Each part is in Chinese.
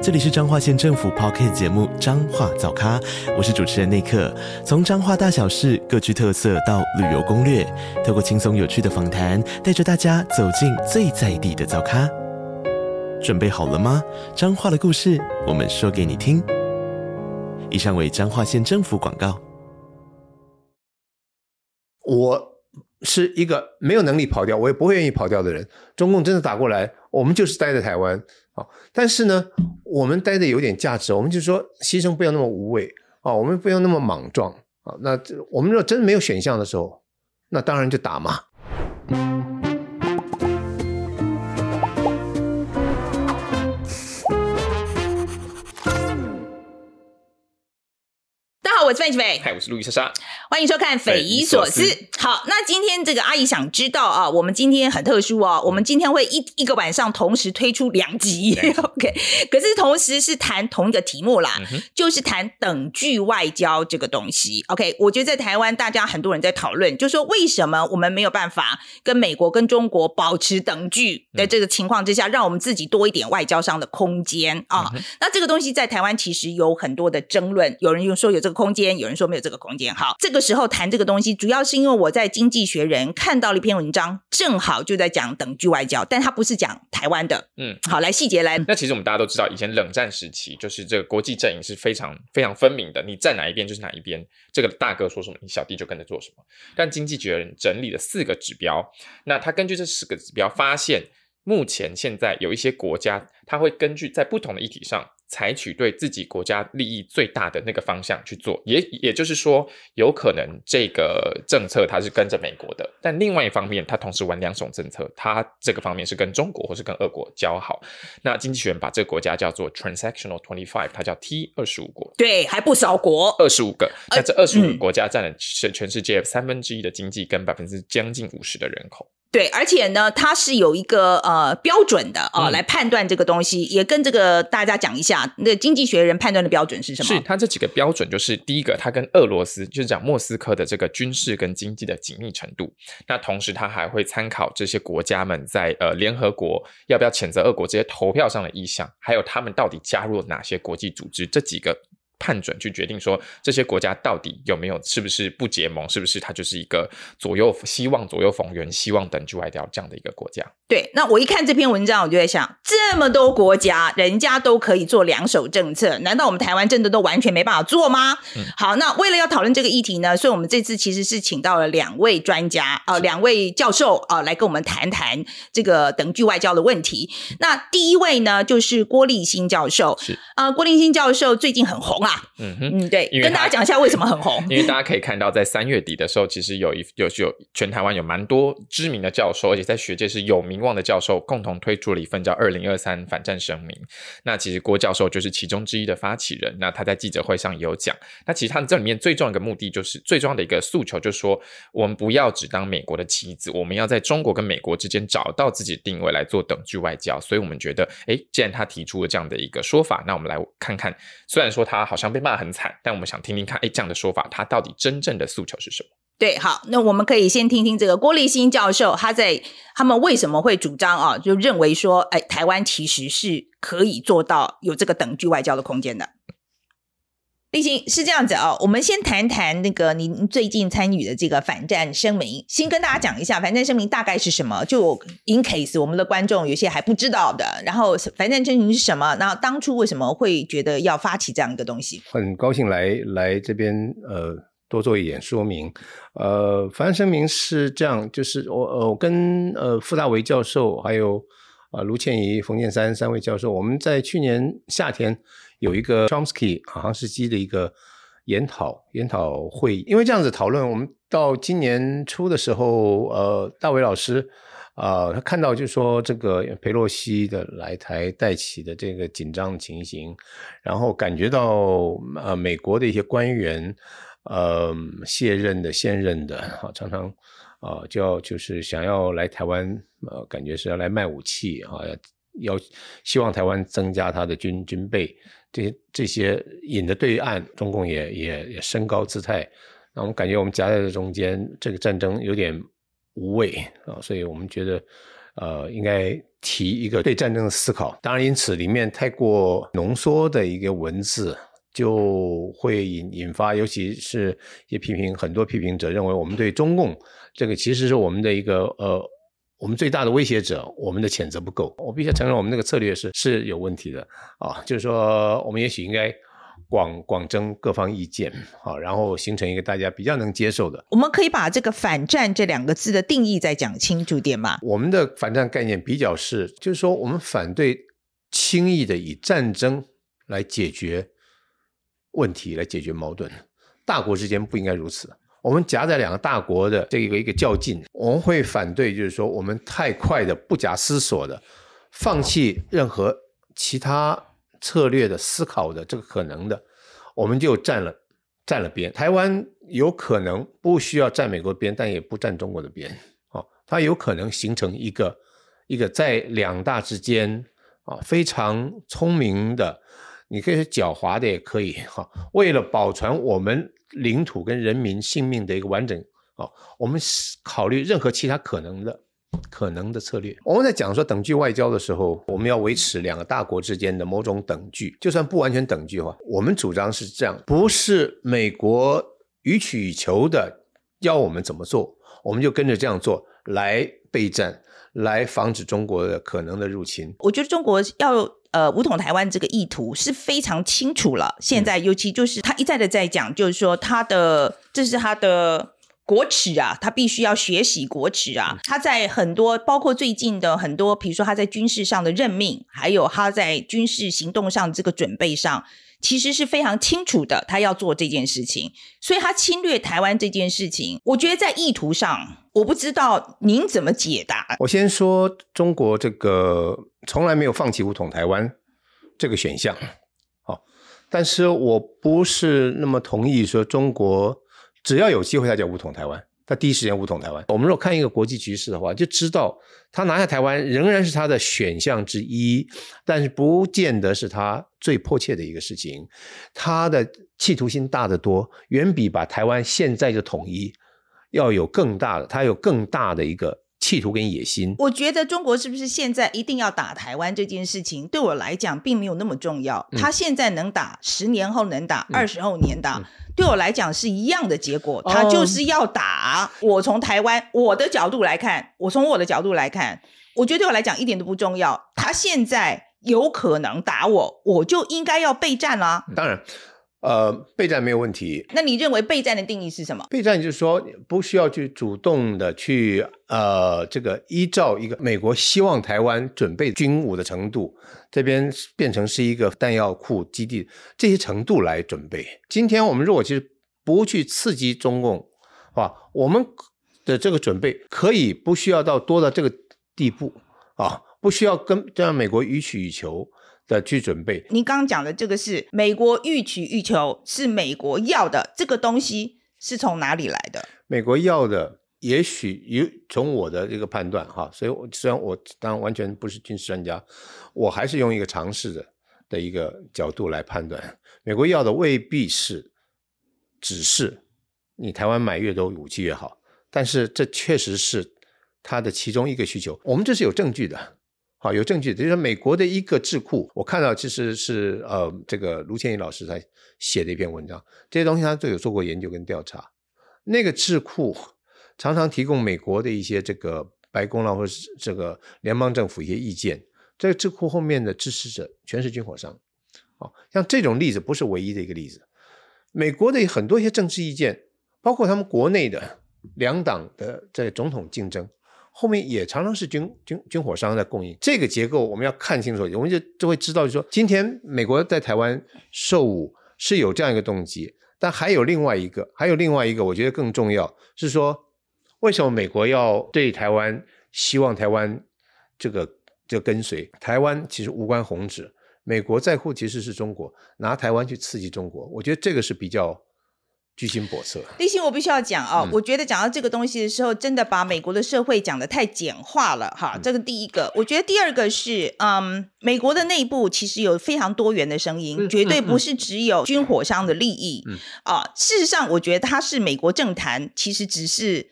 这里是彰化县政府 Podcast 节目《彰化早咖》，我是主持人内克。从彰化大小事各具特色到旅游攻略，透过轻松有趣的访谈，带着大家走进最在地的早咖。准备好了吗？彰化的故事，我们说给你听。以上为彰化县政府广告。我是一个没有能力跑掉，我也不会愿意跑掉的人。中共真的打过来，我们就是待在台湾啊。但是呢，我们待的有点价值，我们就说牺牲不要那么无畏啊，我们不要那么莽撞啊。那我们若真没有选项的时候，那当然就打嘛。我是范琪斐，嗨，我是路易莎莎，欢迎收看《匪夷所思》。好，那今天这个阿姨想知道啊，我们今天很特殊哦，我们今天会一一个晚上同时推出两集，OK？可是同时是谈同一个题目啦，嗯、就是谈等距外交这个东西，OK？我觉得在台湾，大家很多人在讨论，就是说为什么我们没有办法跟美国、跟中国保持等距的这个情况之下，让我们自己多一点外交上的空间啊、嗯？那这个东西在台湾其实有很多的争论，有人又说有这个空间。有人说没有这个空间，好，这个时候谈这个东西，主要是因为我在《经济学人》看到了一篇文章，正好就在讲等距外交，但它不是讲台湾的。嗯，好，来细节来。那其实我们大家都知道，以前冷战时期，就是这个国际阵营是非常非常分明的，你站哪一边就是哪一边，这个大哥说什么，你小弟就跟着做什么。但《经济学人》整理了四个指标，那他根据这四个指标发现，目前现在有一些国家，他会根据在不同的议题上。采取对自己国家利益最大的那个方向去做，也也就是说，有可能这个政策它是跟着美国的，但另外一方面，它同时玩两种政策，它这个方面是跟中国或是跟俄国交好。那经济学人把这个国家叫做 Transactional Twenty Five，它叫 T 二十五国，对，还不少国，二十五个。那这二十五个国家占了全全世界三分之一的经济跟百分之将近五十的人口。对，而且呢，它是有一个呃标准的啊、呃嗯，来判断这个东西，也跟这个大家讲一下，那经济学人判断的标准是什么？是它这几个标准，就是第一个，它跟俄罗斯就是讲莫斯科的这个军事跟经济的紧密程度。那同时，它还会参考这些国家们在呃联合国要不要谴责俄国这些投票上的意向，还有他们到底加入了哪些国际组织，这几个。判准去决定说，这些国家到底有没有，是不是不结盟，是不是它就是一个左右希望左右逢源，希望等距外交这样的一个国家。对，那我一看这篇文章，我就在想，这么多国家，人家都可以做两手政策，难道我们台湾真的都完全没办法做吗？嗯、好，那为了要讨论这个议题呢，所以我们这次其实是请到了两位专家啊、呃，两位教授啊、呃，来跟我们谈谈这个等距外交的问题。那第一位呢，就是郭立新教授，是啊、呃，郭立新教授最近很红啊。嗯哼，嗯对，跟大家讲一下为什么很红。因为大家可以看到，在三月底的时候，其实有一有有全台湾有蛮多知名的教授，而且在学界是有名望的教授，共同推出了一份叫《二零二三反战声明》。那其实郭教授就是其中之一的发起人。那他在记者会上也有讲，那其实他这里面最重要的一个目的，就是最重要的一个诉求，就是说我们不要只当美国的棋子，我们要在中国跟美国之间找到自己的定位来做等距外交。所以我们觉得，哎，既然他提出了这样的一个说法，那我们来看看，虽然说他好好像被骂很惨，但我们想听听看，哎，这样的说法，他到底真正的诉求是什么？对，好，那我们可以先听听这个郭立新教授，他在他们为什么会主张啊，就认为说，哎，台湾其实是可以做到有这个等距外交的空间的。立新是这样子啊、我们先谈谈那个您最近参与的这个反战声明，先跟大家讲一下反战声明大概是什么，就 in case 我们的观众有些还不知道的，然后反战声明是什么，然后当初为什么会觉得要发起这样一个东西？很高兴来来这边呃多做一点说明，呃，反战声明是这样，就是我我跟呃傅大为教授还有啊卢倩怡、冯建山三位教授，我们在去年夏天。有一个 Chomsky 杭士基的一个研讨研讨会，因为这样子讨论，我们到今年初的时候，呃，大伟老师啊、呃，他看到就是说这个裴洛西的来台带起的这个紧张的情形，然后感觉到呃美国的一些官员，呃卸任的现任的，常常啊，就就是想要来台湾，呃，感觉是要来卖武器啊，要要希望台湾增加他的军军备，这些这些引的对岸，中共也也也升高姿态，那我们感觉我们夹在这中间，这个战争有点无谓啊，所以我们觉得，呃，应该提一个对战争的思考。当然，因此里面太过浓缩的一个文字。就会引引发，尤其是一批评，很多批评者认为，我们对中共这个其实是我们的一个呃，我们最大的威胁者，我们的谴责不够。我必须承认，我们那个策略是是有问题的啊，就是说，我们也许应该广广征各方意见，好，然后形成一个大家比较能接受的。我们可以把这个“反战”这两个字的定义再讲清楚点吗？我们的反战概念比较是，就是说，我们反对轻易的以战争来解决。问题来解决矛盾，大国之间不应该如此。我们夹在两个大国的这个一个较劲，我们会反对，就是说我们太快的、不假思索的放弃任何其他策略的思考的这个可能的，我们就站了站了边。台湾有可能不需要站美国边，但也不站中国的边。哦，它有可能形成一个一个在两大之间啊非常聪明的。你可以是狡猾的，也可以哈。为了保存我们领土跟人民性命的一个完整啊，我们考虑任何其他可能的可能的策略。我们在讲说等距外交的时候，我们要维持两个大国之间的某种等距，就算不完全等距的话，我们主张是这样：不是美国予取予求的要我们怎么做，我们就跟着这样做来备战，来防止中国的可能的入侵。我觉得中国要。呃，武统台湾这个意图是非常清楚了。现在尤其就是他一再的在讲，就是说他的这是他的国耻啊，他必须要学习国耻啊。他在很多包括最近的很多，比如说他在军事上的任命，还有他在军事行动上这个准备上。其实是非常清楚的，他要做这件事情，所以他侵略台湾这件事情，我觉得在意图上，我不知道您怎么解答。我先说中国这个从来没有放弃武统台湾这个选项，好，但是我不是那么同意说中国只要有机会他就武统台湾。他第一时间武统台湾。我们如果看一个国际局势的话，就知道他拿下台湾仍然是他的选项之一，但是不见得是他最迫切的一个事情。他的企图心大得多，远比把台湾现在就统一要有更大的，他有更大的一个企图跟野心。我觉得中国是不是现在一定要打台湾这件事情，对我来讲并没有那么重要。他现在能打，十年后能打，二十后能打。对我来讲是一样的结果，他就是要打。Oh. 我从台湾我的角度来看，我从我的角度来看，我觉得对我来讲一点都不重要。他现在有可能打我，我就应该要备战啦。当然。呃，备战没有问题。那你认为备战的定义是什么？备战就是说，不需要去主动的去呃，这个依照一个美国希望台湾准备军武的程度，这边变成是一个弹药库基地这些程度来准备。今天我们如果其实不去刺激中共，啊，我们的这个准备可以不需要到多到这个地步啊，不需要跟让美国予取予求。的去准备。您刚刚讲的这个是美国欲取欲求，是美国要的这个东西是从哪里来的？美国要的，也许有从我的这个判断哈，所以我虽然我当然完全不是军事专家，我还是用一个尝试的的一个角度来判断，美国要的未必是只是你台湾买越多武器越好，但是这确实是他的其中一个需求，我们这是有证据的。好，有证据，就是美国的一个智库，我看到其实是呃，这个卢倩仪老师他写的一篇文章，这些东西他都有做过研究跟调查。那个智库常常提供美国的一些这个白宫啦，或者是这个联邦政府一些意见。这个智库后面的支持者全是军火商，啊，像这种例子不是唯一的一个例子。美国的很多一些政治意见，包括他们国内的两党的这个总统竞争。后面也常常是军军军火商在供应，这个结构我们要看清楚，我们就就会知道，就说今天美国在台湾售武是有这样一个动机，但还有另外一个，还有另外一个，我觉得更重要是说，为什么美国要对台湾希望台湾这个就跟随台湾？其实无关宏旨，美国在乎其实是中国，拿台湾去刺激中国，我觉得这个是比较居心叵测。立新，我必须要讲啊、哦嗯，我觉得讲到这个东西的时候，真的把美国的社会讲得太简化了哈。这个第一个，我觉得第二个是，嗯，美国的内部其实有非常多元的声音，嗯、绝对不是只有军火商的利益。嗯啊，事实上，我觉得它是美国政坛其实只是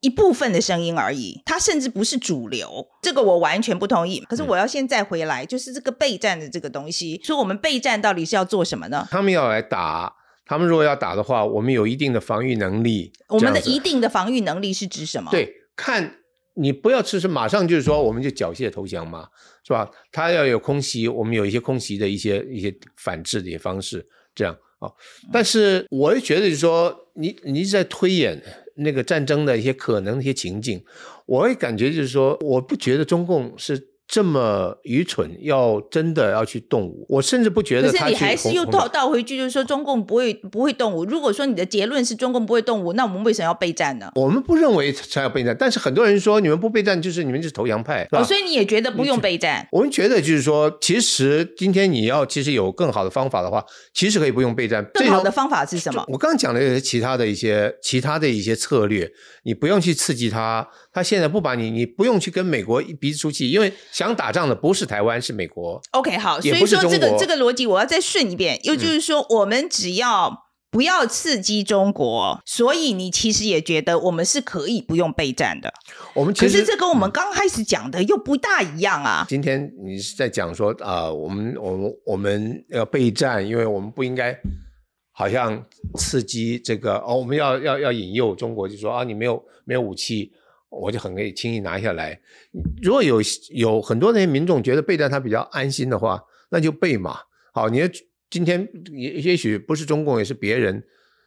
一部分的声音而已，它甚至不是主流。这个我完全不同意。可是我要现在回来，就是这个备战的这个东西，说我们备战到底是要做什么呢？他们要来打。他们如果要打的话，我们有一定的防御能力。我们的一定的防御能力是指什么？对，看你不要只是马上就是说我们就缴械投降嘛，是吧？他要有空袭，我们有一些空袭的一些一些反制的一些方式，这样啊。但是我也觉得就是说，你你一直在推演那个战争的一些可能的一些情境，我也感觉就是说，我不觉得中共是。这么愚蠢，要真的要去动武，我甚至不觉得他。可是你还是又倒倒回去，就是说中共不会不会动武。如果说你的结论是中共不会动武，那我们为什么要备战呢？我们不认为才要备战，但是很多人说你们不备战就是你们是投降派，哦，所以你也觉得不用备战？我们觉得就是说，其实今天你要其实有更好的方法的话，其实可以不用备战。更好的方法是什么？我刚刚讲的是其他的一些其他的一些策略，你不用去刺激他。他现在不把你，你不用去跟美国一鼻子出气，因为想打仗的不是台湾，是美国。OK，好，所以说这个这个逻辑我要再顺一遍，又就是说，我们只要不要刺激中国，嗯，所以你其实也觉得我们是可以不用备战的。我们可是这跟我们刚开始讲的又不大一样啊。今天你是在讲说啊，呃，我们我们我们要备战，因为我们不应该好像刺激这个哦，我们要要要引诱中国，就说啊，你没有没有武器。我就很可以轻易拿下来。如果有有很多那些民众觉得备战他比较安心的话，那就备嘛。好，你今天也也许不是中共，也是别人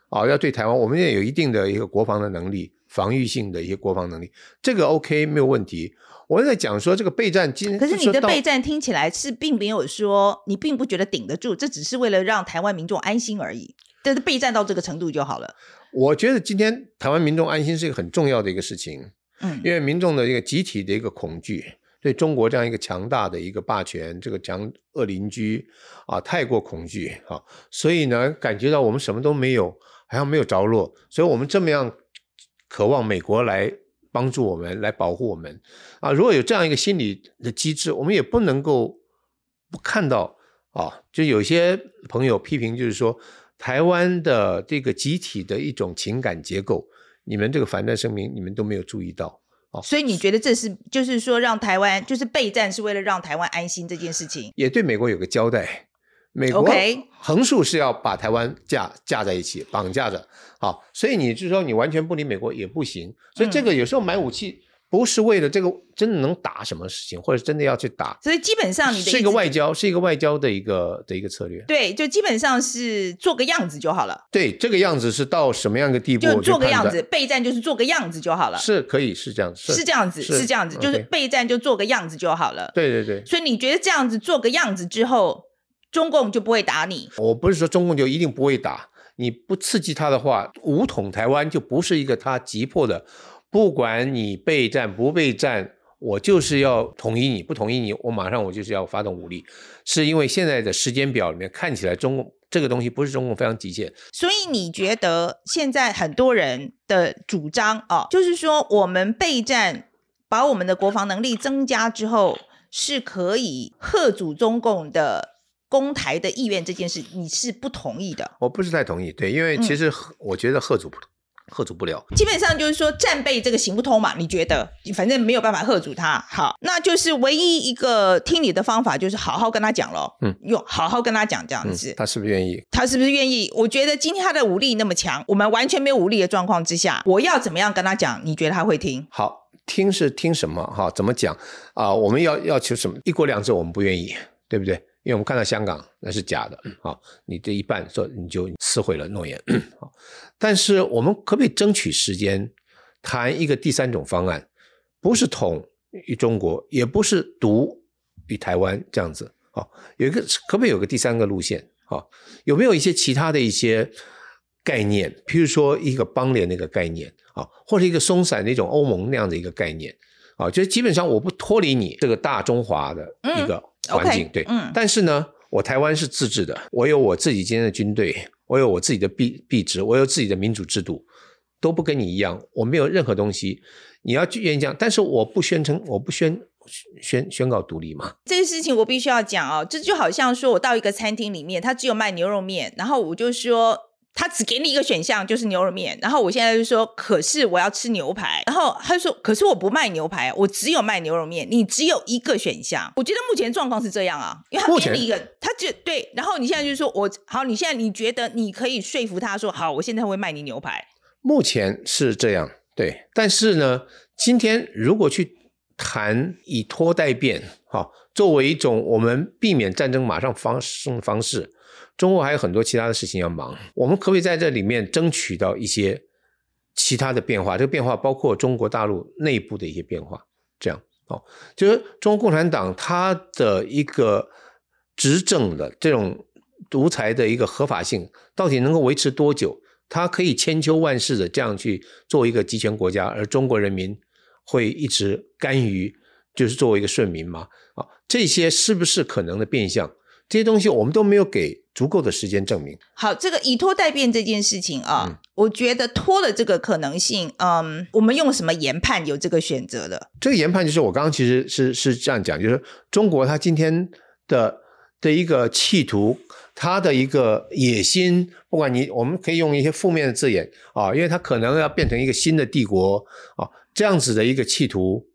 啊，要对台湾，我们也有一定的一个国防的能力，防御性的一些国防能力，这个 OK 没有问题。我在讲说这个备战，今可是你的备战听起来是并没有说你并不觉得顶得住，这只是为了让台湾民众安心而已。但是备战到这个程度就好了。我觉得今天台湾民众安心是一个很重要的一个事情。嗯，因为民众的一个集体的一个恐惧，对中国这样一个强大的一个霸权，这个强恶邻居啊，太过恐惧啊，所以呢，感觉到我们什么都没有，好像没有着落，所以我们这么样渴望美国来帮助我们，来保护我们啊。如果有这样一个心理的机制，我们也不能够不看到啊。就有些朋友批评，就是说台湾的这个集体的一种情感结构。你们这个反战声明，你们都没有注意到哦，所以你觉得这是就是说让台湾就是备战是为了让台湾安心这件事情，也对美国有个交代。美国横竖是要把台湾架架在一起，绑架着，好，所以你就是说你完全不理美国也不行。所以这个有时候买武器。不是为了这个真的能打什么事情，或者真的要去打，所以基本上你的是一个外交，是一个外交的一个的一个策略。对，就基本上是做个样子就好了。对，这个样子是到什么样的地步？就做个样子，备战就是做个样子就好了。是可以是这样子，是，这样子，是这样子，就是备战就做个样子就好了。对对对。所以你觉得这样子做个样子之后，中共就不会打你？我不是说中共就一定不会打，你不刺激他的话，武统台湾就不是一个他急迫的。不管你备战不备战，我就是要统一你，不同意你，我马上我就是要发动武力，是因为现在的时间表里面看起来中共这个东西不是中共非常极限，所以你觉得现在很多人的主张啊，就是说我们备战，把我们的国防能力增加之后，是可以贺阻中共的攻台的意愿这件事，你是不同意的？我不是太同意，对，因为其实我觉得贺阻不。吓阻不了，基本上就是说战备这个行不通嘛？你觉得？反正没有办法喝阻他。好，那就是唯一一个听你的方法，就是好好跟他讲咯。嗯，用好好跟他讲这样子。嗯，他是不是愿意？他是不是愿意？我觉得今天他的武力那么强，我们完全没有武力的状况之下，我要怎么样跟他讲？你觉得他会听？好，听是听什么？哈，怎么讲啊？我们要要求什么？一国两制，我们不愿意，对不对？因为我们看到香港那是假的，啊，你这一半说你就撕毁了诺言，啊，但是我们可不可以争取时间谈一个第三种方案？不是统一中国，也不是独与台湾这样子，啊，有一个可不可以有个第三个路线？啊，有没有一些其他的一些概念？譬如说一个邦联的一个概念，啊，或者一个松散的一种欧盟那样的一个概念，啊，就是基本上我不脱离你这个大中华的一个。环境 Okay, 对，嗯，但是呢，我台湾是自治的，我有我自己今天的军队，我有我自己的币币值，我有自己的民主制度，都不跟你一样，我没有任何东西。你要愿意这样，但是我不宣称，我不宣宣宣告独立嘛。这个事情我必须要讲哦，这就好像说我到一个餐厅里面，他只有卖牛肉面，然后我就说。他只给你一个选项，就是牛肉面。然后我现在就说，可是我要吃牛排。然后他就说，可是我不卖牛排，我只有卖牛肉面。你只有一个选项。我觉得目前状况是这样啊，因为他给你一个，他就对。然后你现在就说我好，你现在你觉得你可以说服他说好，我现在会卖你牛排。目前是这样，对。但是呢，今天如果去谈以拖代变，哈，作为一种我们避免战争马上发生的方式。中国还有很多其他的事情要忙，我们可不可以在这里面争取到一些其他的变化？这个变化包括中国大陆内部的一些变化，这样哦，就是中国共产党它的一个执政的这种独裁的一个合法性到底能够维持多久？它可以千秋万世的这样去做一个集权国家，而中国人民会一直甘于就是作为一个顺民吗？啊，这些是不是可能的变相？这些东西我们都没有给足够的时间证明。好，这个以拖代变这件事情啊，嗯、我觉得拖了这个可能性，嗯，我们用什么研判有这个选择的？这个研判就是我刚刚其实是是这样讲，就是中国它今天的的一个企图，它的一个野心，不管你我们可以用一些负面的字眼啊，因为它可能要变成一个新的帝国啊，这样子的一个企图，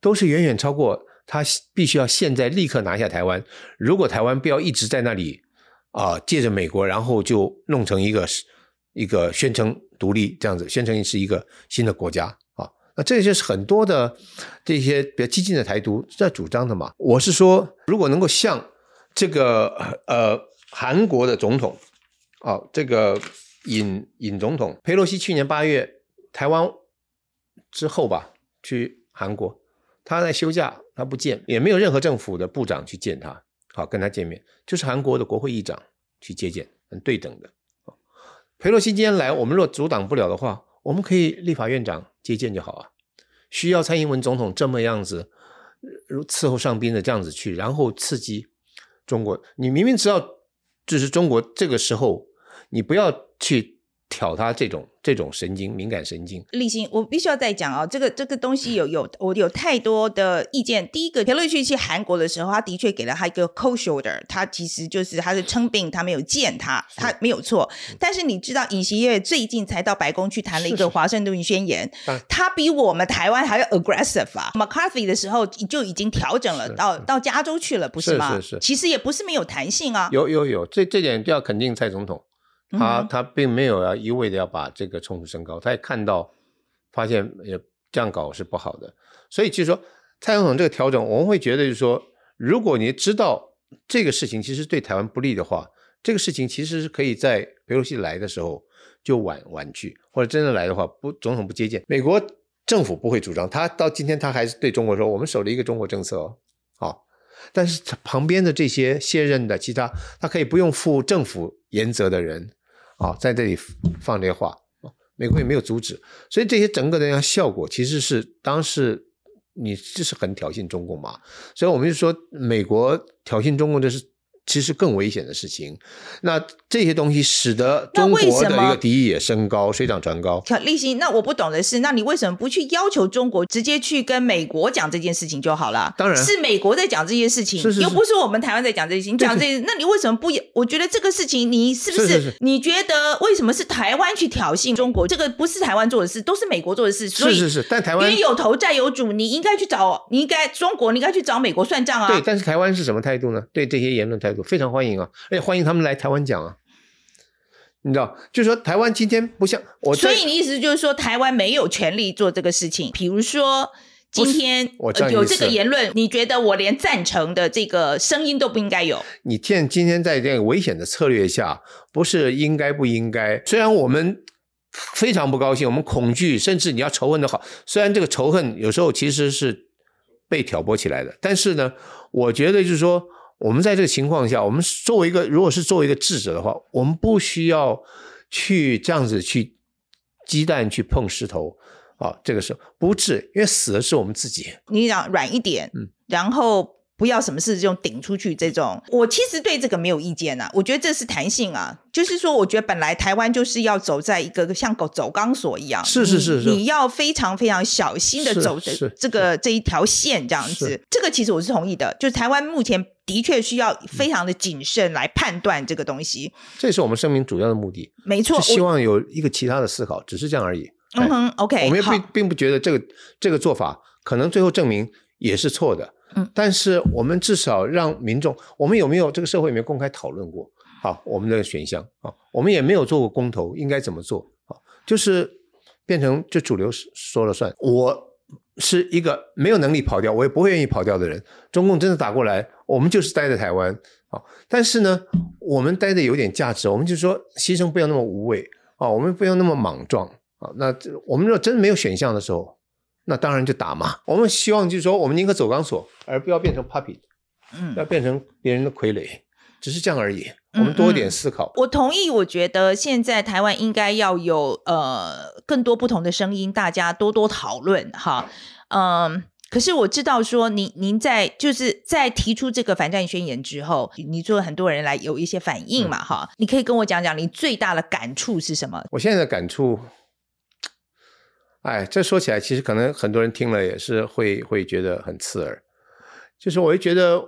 都是远远超过。他必须要现在立刻拿下台湾。如果台湾不要一直在那里啊、借着美国，然后就弄成一个一个宣称独立这样子，宣称是一个新的国家啊，那这就是很多的这些比较激进的台独在主张的嘛。我是说，如果能够像这个呃韩国的总统啊、这个尹尹总统，裴洛西去年八月台湾之后吧，去韩国。他在休假，他不见，也没有任何政府的部长去见他，好跟他见面，就是韩国的国会议长去接见，很对等的。裴洛西今天来，我们若阻挡不了的话，我们可以立法院长接见就好啊。需要蔡英文总统这么样子，如伺候上宾的这样子去，然后刺激中国。你明明知道就是中国，这个时候你不要去挑他这种。这种神经敏感神经，立新，我必须要再讲啊、哦，这个这个东西有有我有太多的意见。第一个，评论区去韩国的时候，他的确给了他一个 cold shoulder，他其实就是他是称病，他没有见他，他没有错。但是你知道，尹锡悦最近才到白宫去谈了一个华盛顿宣言，他比我们台湾还要 aggressive 啊。McCarthy 的时候就已经调整了，到到加州去了，不是吗？是是是，其实也不是没有弹性啊。有有有，这这点就要肯定蔡总统。他他并没有要一味的要把这个冲突升高，他也看到发现也这样搞是不好的，所以就是说蔡总统这个调整，我们会觉得就是说，如果你知道这个事情其实对台湾不利的话，这个事情其实是可以在佩洛西来的时候就婉婉拒，或者真的来的话不总统不接见，美国政府不会主张，他到今天他还是对中国说，我们守了一个中国政策哦，好，但是旁边的这些卸任的其他他可以不用负政府严责的人。啊、哦，在这里放这些话，美国也没有阻止，所以这些整个的效果其实是当时你这是很挑衅中共嘛，所以我们就说美国挑衅中共这是。其实更危险的事情，那这些东西使得中国的一个敌意也升高，水涨船高。立新，那我不懂的是，那你为什么不去要求中国直接去跟美国讲这件事情就好了？当然是美国在讲这件事情，是是是，又不是我们台湾在讲这些事情。讲这些，那你为什么不？我觉得这个事情，你是不是？你觉得为什么是台湾去挑衅中国？这个不是台湾做的事，都是美国做的事。所以是是是，但台湾冤有头债有主，你应该去找，你应该中国，你应该去找美国算账啊。对，但是台湾是什么态度呢？对这些言论态度。非常欢迎啊，而且欢迎他们来台湾讲啊，你知道，就是说台湾今天不像我，所以你意思就是说台湾没有权利做这个事情。比如说今天我有这个言论，你觉得我连赞成的这个声音都不应该有？你见今天在这个危险的策略下，不是应该不应该？虽然我们非常不高兴，我们恐惧，甚至你要仇恨的好，虽然这个仇恨有时候其实是被挑拨起来的，但是呢，我觉得就是说。我们在这个情况下，我们作为一个，如果是作为一个智者的话，我们不需要去这样子去鸡蛋去碰石头啊，这个时候不治，因为死的是我们自己。你讲软一点，嗯，然后不要什么事就顶出去这种，我其实对这个没有意见啊。我觉得这是弹性啊，就是说，我觉得本来台湾就是要走在一个像走走钢索一样，是是是是，你要非常非常小心的走的这个这一条线这样子。这个其实我是同意的，就是台湾目前的确需要非常的谨慎来判断这个东西。这是我们声明主要的目的，没错，是希望有一个其他的思考，只是这样而已。嗯哼，OK，我们也并并不觉得这个这个做法可能最后证明也是错的。嗯，但是我们至少让民众，我们有没有这个社会有没有公开讨论过？好，我们的选项啊，我们也没有做过公投，应该怎么做？啊，就是变成就主流说了算。我是一个没有能力跑掉，我也不会愿意跑掉的人。中共真的打过来，我们就是待在台湾啊。但是呢，我们待的有点价值，我们就说牺牲不要那么无谓啊，我们不要那么莽撞啊。那我们如果真的没有选项的时候。那当然就打嘛。我们希望就是说，我们宁可走钢索，而不要变成 puppet，嗯，要变成别人的傀儡，只是这样而已。我们多一点思考。嗯嗯。我同意，我觉得现在台湾应该要有呃更多不同的声音，大家多多讨论哈。嗯，可是我知道说您您在就是在提出这个反战宣言之后，你做了很多人来有一些反应嘛哈。嗯。你可以跟我讲讲你最大的感触是什么？我现在的感触。哎，这说起来，其实可能很多人听了也是会会觉得很刺耳。就是我会觉得，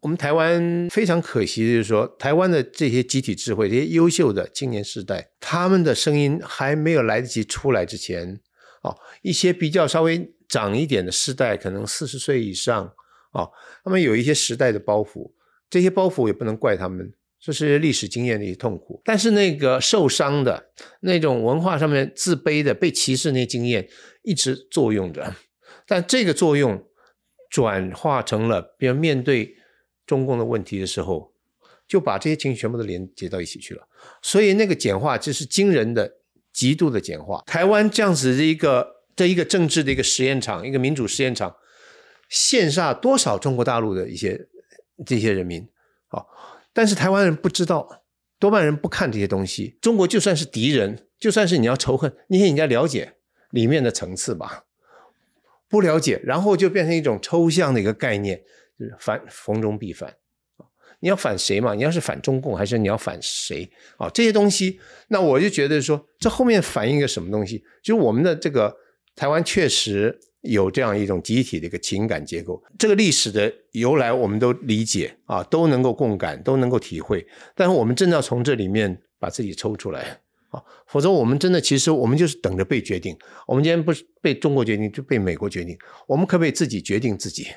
我们台湾非常可惜就是说，台湾的这些集体智慧、这些优秀的青年世代，他们的声音还没有来得及出来之前，哦，一些比较稍微长一点的世代，可能四十岁以上，哦，他们有一些时代的包袱，这些包袱也不能怪他们。这是历史经验的一些痛苦，但是那个受伤的那种文化上面自卑的被歧视那些经验一直作用着，但这个作用转化成了比如面对中共的问题的时候，就把这些情绪全部都连接到一起去了。所以那个简化就是惊人的、极度的简化。台湾这样子的一个这一个政治的一个实验场，一个民主实验场，羡煞多少中国大陆的一些这些人民啊！但是台湾人不知道，多半人不看这些东西。中国就算是敌人，就算是你要仇恨，你也应该了解里面的层次吧。不了解，然后就变成一种抽象的一个概念，就是反逢中必反。你要反谁嘛？你要是反中共，还是你要反谁？啊，这些东西，那我就觉得说，这后面反映一个什么东西？就是我们的这个台湾确实。有这样一种集体的一个情感结构，这个历史的由来我们都理解啊，都能够共感，都能够体会。但是我们真的要从这里面把自己抽出来啊，否则我们真的其实我们就是等着被决定。我们今天不是被中国决定，就被美国决定。我们可不可以自己决定自己？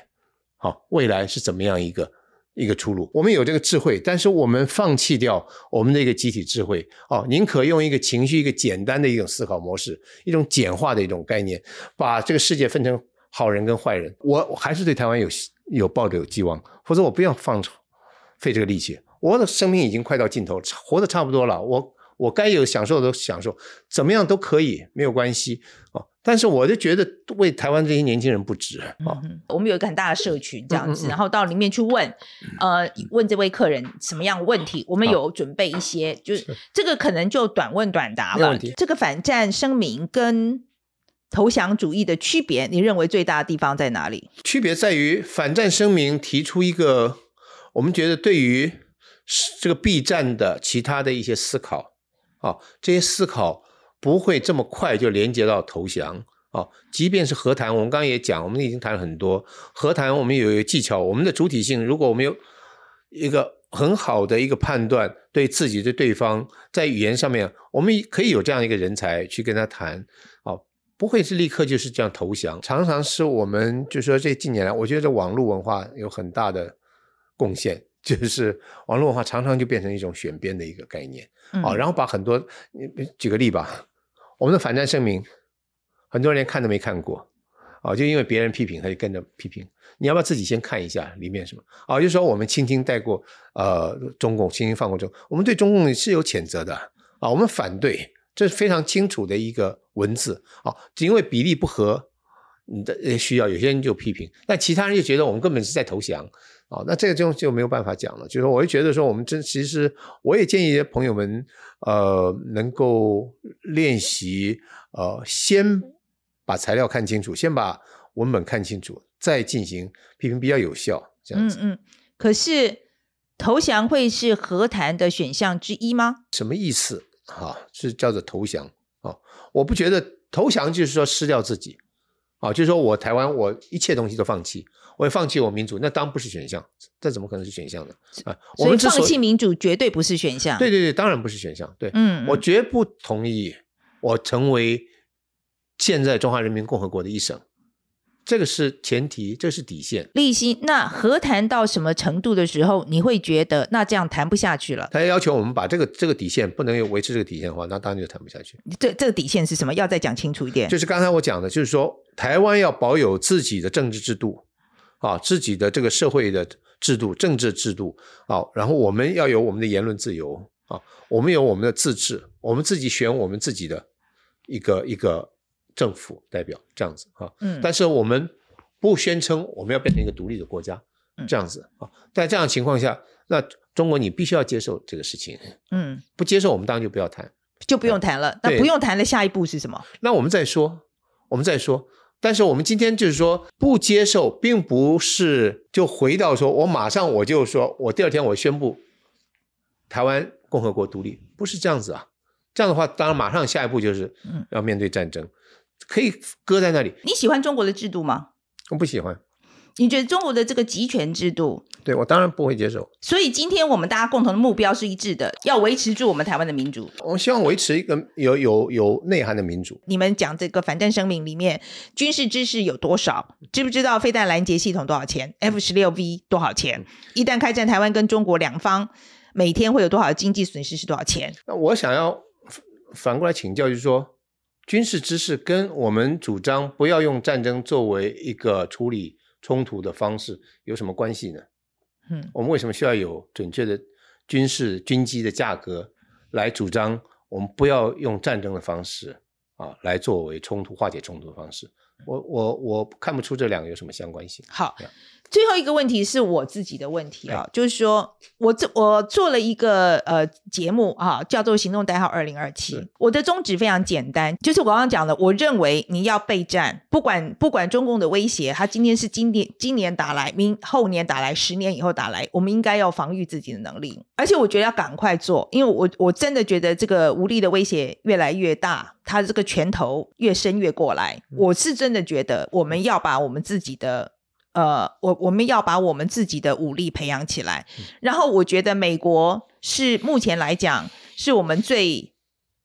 好，未来是怎么样一个？一个出路，我们有这个智慧，但是我们放弃掉我们的一个集体智慧哦，宁可用一个情绪、一个简单的一种思考模式，一种简化的一种概念，把这个世界分成好人跟坏人。我还是对台湾有有抱着有寄望，否则我不要放费这个力气。我的生命已经快到尽头，活得差不多了，我我该有享受的享受，怎么样都可以，没有关系哦。但是我就觉得为台湾这些年轻人不值啊、嗯！我们有一个很大的社群这样子，嗯嗯嗯、然后到里面去问，呃，问这位客人什么样问题，我们有准备一些，就是这个可能就短问短答吧。这个反战声明跟投降主义的区别，你认为最大的地方在哪里？区别在于反战声明提出一个，我们觉得对于这个 B 站的其他的一些思考啊，这些思考。不会这么快就连接到投降啊！即便是和谈，我们刚刚也讲，我们已经谈了很多和谈，我们有一个技巧，我们的主体性，如果我们有一个很好的一个判断，对自己对对方，在语言上面，我们可以有这样一个人才去跟他谈啊，不会是立刻就是这样投降。常常是我们就说这近年来，我觉得这网络文化有很大的贡献，就是网络文化常常就变成一种选边的一个概念啊，然后把很多，举个例吧。我们的反战声明，很多人连看都没看过，啊，就因为别人批评，他就跟着批评。你要不要自己先看一下里面什么？啊，就说我们轻轻带过，呃，中共轻轻放过中，我们对中共是有谴责的，啊，我们反对，这是非常清楚的一个文字，啊，只因为比例不合，你的需要，有些人就批评，但其他人就觉得我们根本是在投降。啊，那这个就就没有办法讲了。就是我会觉得说，我们真其实，我也建议朋友们，呃，能够练习，呃，先把材料看清楚，先把文本看清楚，再进行批评比较有效。这样子。嗯嗯。可是投降会是和谈的选项之一吗？什么意思？哈、啊，是叫做投降啊？我不觉得投降就是说失掉自己啊，就是说我台湾我一切东西都放弃。我也放弃我民主，那当然不是选项，这怎么可能是选项呢？啊，我们放弃民主绝对不是选项。对对对，当然不是选项。对，嗯，我绝不同意我成为现在中华人民共和国的一省，这个是前提，这是底线。利息，那和谈到什么程度的时候，你会觉得那这样谈不下去了？他要求我们把这个这个底线不能有维持这个底线的话，那当然就谈不下去。这这个底线是什么？要再讲清楚一点。就是刚才我讲的，就是说台湾要保有自己的政治制度。啊，自己的这个社会的制度、政治制度啊，然后我们要有我们的言论自由啊，我们有我们的自治，我们自己选我们自己的一个一个政府代表这样子啊。嗯，但是我们不宣称我们要变成一个独立的国家，这样子啊。在这样的情况下，那中国你必须要接受这个事情。嗯，不接受我们当然就不要谈，就不用谈了。那不用谈了下一步是什么？那我们再说，我们再说。但是我们今天就是说不接受，并不是就回到说我马上我就说我第二天我宣布台湾共和国独立，不是这样子啊。这样的话，当然马上下一步就是要面对战争，可以搁在那里。你喜欢中国的制度吗？我不喜欢。你觉得中国的这个集权制度？对，我当然不会接受。所以今天我们大家共同的目标是一致的，要维持住我们台湾的民主。我希望维持一个有有有内涵的民主。你们讲这个反战声明里面军事知识有多少？知不知道飞弹拦截系统多少钱？F 十六 V 多少钱？一旦开战，台湾跟中国两方每天会有多少经济损失？是多少钱？那我想要反过来请教，就是说军事知识跟我们主张不要用战争作为一个处理冲突的方式有什么关系呢？嗯，我们为什么需要有准确的军事军机的价格来主张我们不要用战争的方式啊，来作为冲突化解冲突的方式？我我我看不出这两个有什么相关性。好。最后一个问题是我自己的问题啊，就是说我这我做了一个呃节目啊，叫做行动代号二零二七。我的宗旨非常简单，就是我刚刚讲的，我认为你要备战，不管不管中共的威胁，他今天是今年今年打来，明后年打来，十年以后打来，我们应该要防御自己的能力。而且我觉得要赶快做，因为我我真的觉得这个无力的威胁越来越大，他这个拳头越伸越过来，我是真的觉得我们要把我们自己的。呃，我我们要把我们自己的武力培养起来，然后我觉得美国是目前来讲是我们最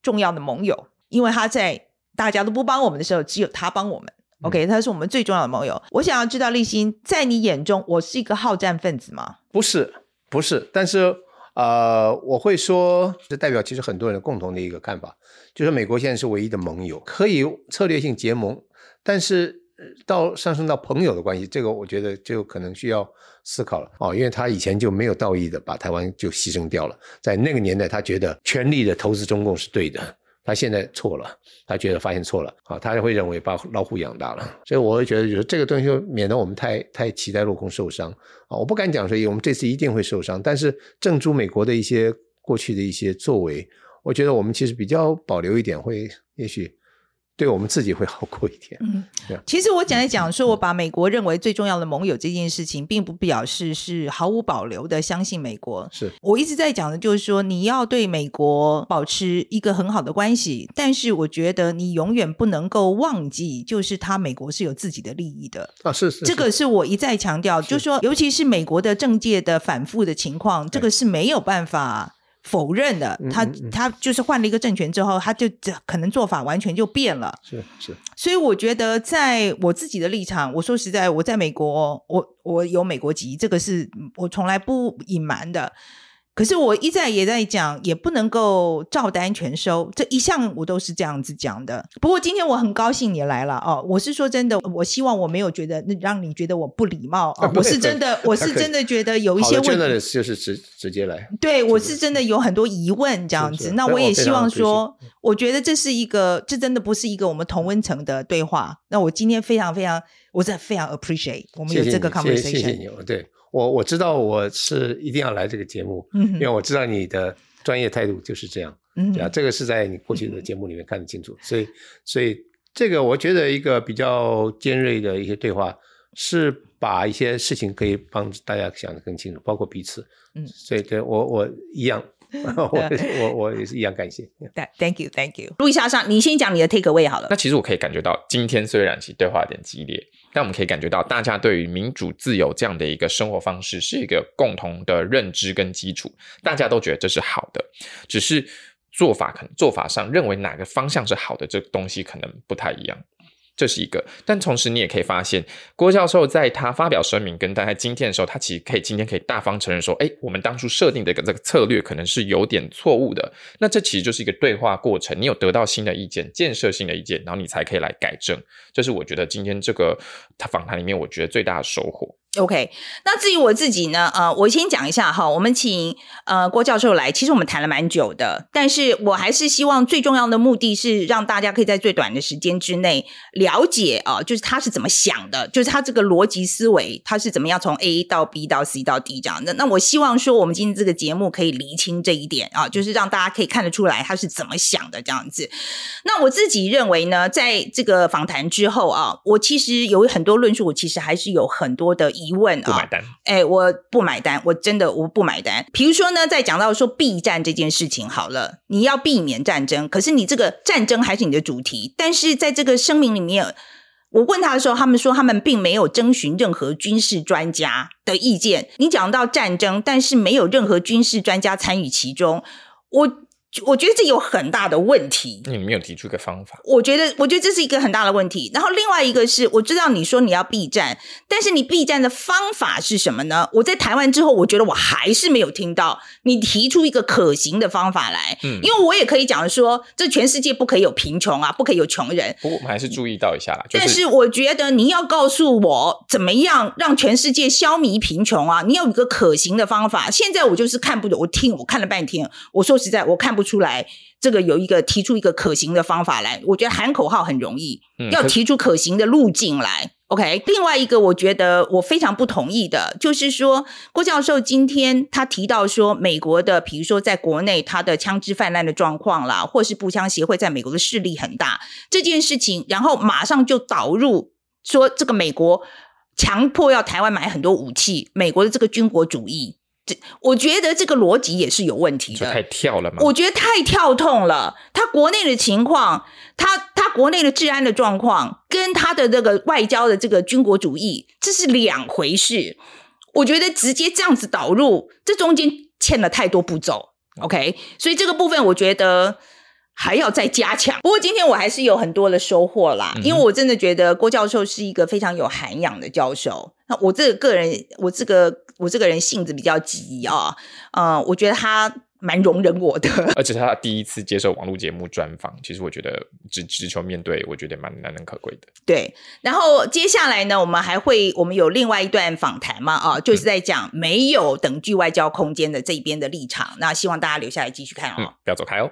重要的盟友，因为他在大家都不帮我们的时候，只有他帮我们。OK，他是我们最重要的盟友。我想要知道立新，在你眼中，我是一个好战分子吗？不是，不是。但是呃，我会说，这代表其实很多人共同的一个看法，就是美国现在是唯一的盟友，可以策略性结盟，但是。到上升到朋友的关系，这个我觉得就可能需要思考了哦，因为他以前就没有道义的把台湾就牺牲掉了，在那个年代他觉得全力的投资中共是对的，他现在错了，他觉得发现错了啊，他就会认为把老虎养大了，所以我会觉得就是这个东西免得我们太太期待落空受伤啊，我不敢讲说我们这次一定会受伤，但是正诸美国的一些过去的一些作为，我觉得我们其实比较保留一点，会也许。对我们自己会好过一点。嗯，其实我讲一讲说，我把美国认为最重要的盟友这件事情，并不表示是毫无保留的相信美国。是我一直在讲的，就是说你要对美国保持一个很好的关系，但是我觉得你永远不能够忘记，就是他美国是有自己的利益的啊。是是，这个是我一再强调，就是说，尤其是美国的政界的反复的情况，这个是没有办法。否认的，他他就是换了一个政权之后，他就这可能做法完全就变了。是是，所以我觉得，在我自己的立场，我说实在，我在美国，我我有美国籍，这个是我从来不隐瞒的。可是我一再也在讲，也不能够照单全收，这一向我都是这样子讲的。不过今天我很高兴你来了哦，我是说真的，我希望我没有觉得让你觉得我不礼貌 我是真的，我是真的觉得有一些问题，真的就是直直接来。对，我是真的有很多疑问这样子。那我也希望说，我觉得这是一个，这真的不是一个我们同温层的对话。那我今天非常非常，我真的非常 appreciate 我们有这个 conversation。谢谢，谢谢你，对。我我知道我是一定要来这个节目，嗯，因为我知道你的专业态度就是这样，嗯，对啊，这个是在你过去的节目里面看得清楚，所以所以这个我觉得一个比较尖锐的一些对话，是把一些事情可以帮大家想得更清楚，包括彼此。嗯，所以对我我一样。我我我也是一样感谢。Thank you, Thank you。陆易莎上，你先讲你的 take away 好了。那其实我可以感觉到，今天虽然其实对话有点激烈，但我们可以感觉到，大家对于民主自由这样的一个生活方式是一个共同的认知跟基础，大家都觉得这是好的，只是做法可能做法上认为哪个方向是好的，这东西可能不太一样。这是一个，但同时你也可以发现，郭教授在他发表声明跟大家今天的时候，他其实可以今天可以大方承认说，哎，我们当初设定的一个这个策略可能是有点错误的。那这其实就是一个对话过程，你有得到新的意见、建设性的意见，然后你才可以来改正。这是我觉得今天这个他访谈里面，我觉得最大的收获。OK，那至于我自己呢？呃，我先讲一下哈，我们请呃郭教授来，其实我们谈了蛮久的，但是我还是希望最重要的目的是让大家可以在最短的时间之内了解啊、就是他是怎么想的，就是他这个逻辑思维他是怎么样从 A 到 B 到 C 到 D 这样的。那我希望说我们今天这个节目可以厘清这一点啊，就是让大家可以看得出来他是怎么想的这样子。那我自己认为呢，在这个访谈之后啊，我其实有很多论述，我其实还是有很多的疑问啊，不买单。哎，我不买单，我真的我不买单。比如说呢，在讲到说避战这件事情，好了，你要避免战争，可是你这个战争还是你的主题。但是在这个声明里面，我问他的时候，他们说他们并没有征询任何军事专家的意见。你讲到战争，但是没有任何军事专家参与其中，我。我觉得这有很大的问题。你没有提出一个方法。我觉得，我觉得这是一个很大的问题。然后另外一个是，我知道你说你要避战，但是你避战的方法是什么呢？我在台湾之后，我觉得我还是没有听到你提出一个可行的方法来。嗯，因为我也可以讲说，这全世界不可以有贫穷啊，不可以有穷人。不过我们还是注意到一下啦。就是、但是我觉得你要告诉我怎么样让全世界消弭贫穷啊，你有一个可行的方法。现在我就是看不懂，我听我看了半天，我说实在，我看不出来。这个有一个提出一个可行的方法来，我觉得喊口号很容易，嗯、要提出可行的路径来。OK，另外一个我觉得我非常不同意的，就是说郭教授今天他提到说，美国的，比如说在国内他的枪支泛滥的状况啦，或是步枪协会在美国的势力很大这件事情，然后马上就导入说这个美国强迫要台湾买很多武器，美国的这个军国主义。这我觉得这个逻辑也是有问题的，太跳了吗？我觉得太跳痛了。他国内的情况，他他国内的治安的状况，跟他的这个外交的这个军国主义，这是两回事。我觉得直接这样子导入，这中间欠了太多步骤。OK，所以这个部分我觉得还要再加强。不过今天我还是有很多的收获啦，嗯、因为我真的觉得郭教授是一个非常有涵养的教授。那我这个个人，我这个。我这个人性子比较急啊，嗯，我觉得他蛮容忍我的，而且他第一次接受网络节目专访，其实我觉得直直球面对，我觉得蛮难能可贵的。对，然后接下来呢，我们还会，我们有另外一段访谈嘛，啊，就是在讲没有等距外交空间的这一边的立场，嗯、那希望大家留下来继续看啊、哦，不要走开哦。